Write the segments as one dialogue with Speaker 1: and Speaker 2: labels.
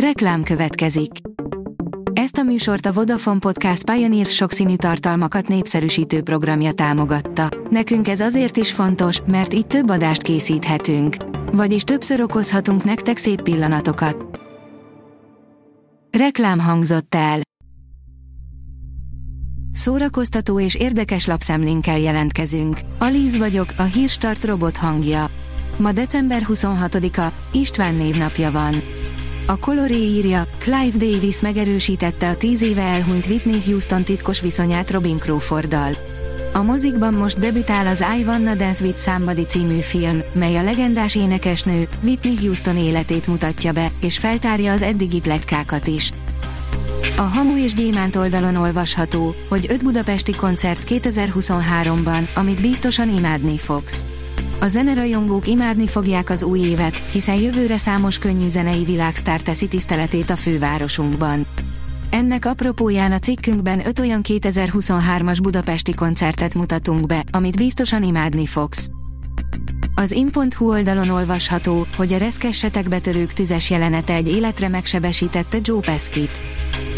Speaker 1: Reklám következik. Ezt a műsort a Vodafone Podcast Pioneer sokszínű tartalmakat népszerűsítő programja támogatta. Nekünk ez azért is fontos, mert így több adást készíthetünk. Vagyis többször okozhatunk nektek szép pillanatokat. Reklám hangzott el. Szórakoztató és érdekes lapszemlénkkel jelentkezünk. Alíz vagyok, a hírstart robot hangja. Ma december 26-a, István névnapja van. A Coloré írja, Clive Davis megerősítette a tíz éve elhunyt Whitney Houston titkos viszonyát Robin Crawforddal. A mozikban most debütál az I Wanna Dance With Somebody című film, mely a legendás énekesnő, Whitney Houston életét mutatja be, és feltárja az eddigi pletykákat is. A Hamu és Gyémánt oldalon olvasható, hogy öt budapesti koncert 2023-ban, amit biztosan imádni fogsz. A zenerajongók imádni fogják az új évet, hiszen jövőre számos könnyű zenei világsztár teszi tiszteletét a fővárosunkban. Ennek apropóján a cikkünkben öt olyan 2023-as budapesti koncertet mutatunk be, amit biztosan imádni fogsz. Az in.hu oldalon olvasható, hogy a reszkessetek betörők tüzes jelenete egy életre megsebesítette Joe Pesci-t.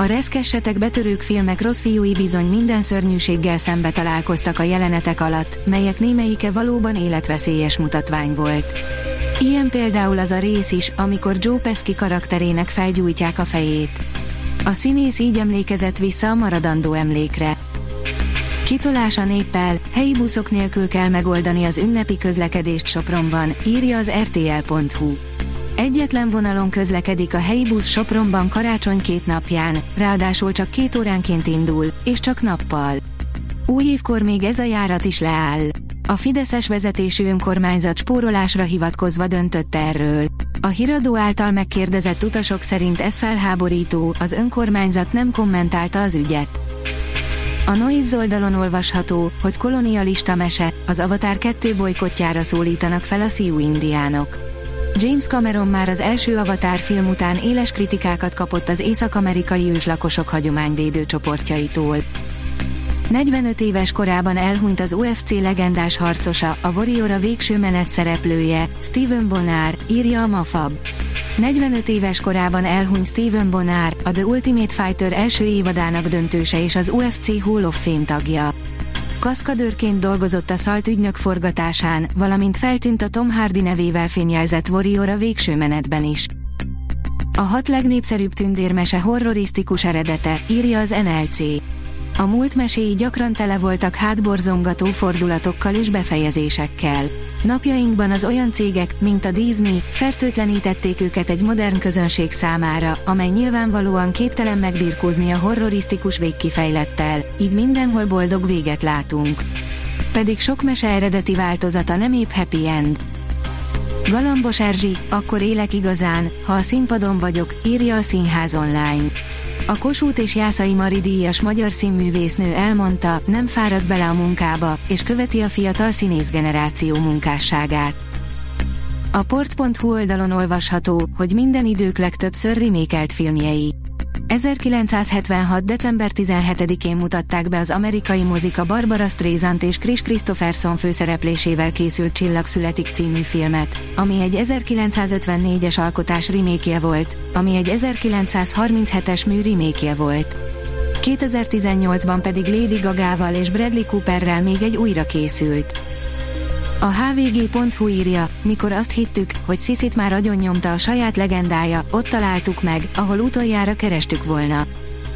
Speaker 1: A reszkessetek betörők filmek rossz fiúi bizony minden szörnyűséggel szembe találkoztak a jelenetek alatt, melyek némelyike valóban életveszélyes mutatvány volt. Ilyen például az a rész is, amikor Joe Pesci karakterének felgyújtják a fejét. A színész így emlékezett vissza a maradandó emlékre. Kitolás a néppel, helyi buszok nélkül kell megoldani az ünnepi közlekedést Sopronban, írja az rtl.hu. Egyetlen vonalon közlekedik a helyi busz Sopronban karácsony két napján, ráadásul csak két óránként indul, és csak nappal. Új évkor még ez a járat is leáll. A Fideszes vezetésű önkormányzat spórolásra hivatkozva döntött erről. A híradó által megkérdezett utasok szerint ez felháborító, az önkormányzat nem kommentálta az ügyet. A Noise oldalon olvasható, hogy kolonialista mese, az Avatar 2 bolykotjára szólítanak fel a Sioux indiánok. James Cameron már az első Avatar film után éles kritikákat kapott az észak-amerikai őslakosok hagyományvédő csoportjaitól. 45 éves korában elhunyt az UFC legendás harcosa, a Warrior a végső menet szereplője, Steven Bonár, írja a Mafab. 45 éves korában elhunyt Steven Bonár, a The Ultimate Fighter első évadának döntőse és az UFC Hall of Fame tagja. Kaszkadőrként dolgozott a szalt ügynök forgatásán, valamint feltűnt a Tom Hardy nevével fényjelzett Warrior a végső menetben is. A hat legnépszerűbb tündérmese horrorisztikus eredete, írja az NLC. A múlt meséi gyakran tele voltak hátborzongató fordulatokkal és befejezésekkel. Napjainkban az olyan cégek, mint a Disney, fertőtlenítették őket egy modern közönség számára, amely nyilvánvalóan képtelen megbirkózni a horrorisztikus végkifejlettel, így mindenhol boldog véget látunk. Pedig sok mese eredeti változata nem épp happy end. Galambos Erzsi, akkor élek igazán, ha a színpadon vagyok, írja a Színház online. A Kossuth és Jászai Mari díjas magyar színművésznő elmondta, nem fárad bele a munkába, és követi a fiatal színész generáció munkásságát. A port.hu oldalon olvasható, hogy minden idők legtöbbször remékelt filmjei. 1976. december 17-én mutatták be az amerikai mozika Barbara Streisand és Chris Christopherson főszereplésével készült Csillag születik című filmet, ami egy 1954-es alkotás remékje volt, ami egy 1937-es mű remékje volt. 2018-ban pedig Lady Gagával és Bradley Cooperrel még egy újra készült. A hvg.hu írja, mikor azt hittük, hogy Sziszit már agyonnyomta a saját legendája, ott találtuk meg, ahol utoljára kerestük volna.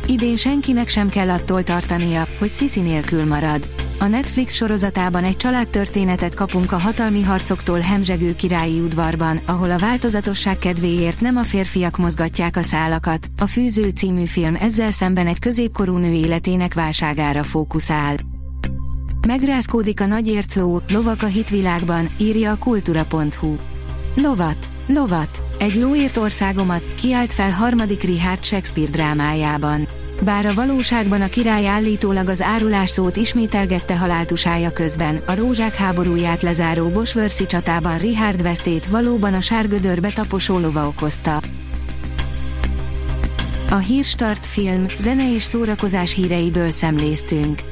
Speaker 1: Idén senkinek sem kell attól tartania, hogy Sisi nélkül marad. A Netflix sorozatában egy családtörténetet kapunk a hatalmi harcoktól hemzsegő királyi udvarban, ahol a változatosság kedvéért nem a férfiak mozgatják a szálakat. A Fűző című film ezzel szemben egy középkorú nő életének válságára fókuszál. Megrázkódik a nagy ércló, lovak a hitvilágban, írja a kultura.hu. Lovat, lovat, egy lóért országomat, kiált fel harmadik Richard Shakespeare drámájában. Bár a valóságban a király állítólag az árulás szót ismételgette haláltusája közben, a rózsák háborúját lezáró Bosworthi csatában Richard vesztét valóban a sárgödörbe taposó lova okozta. A Hírstart film, zene és szórakozás híreiből szemléztünk.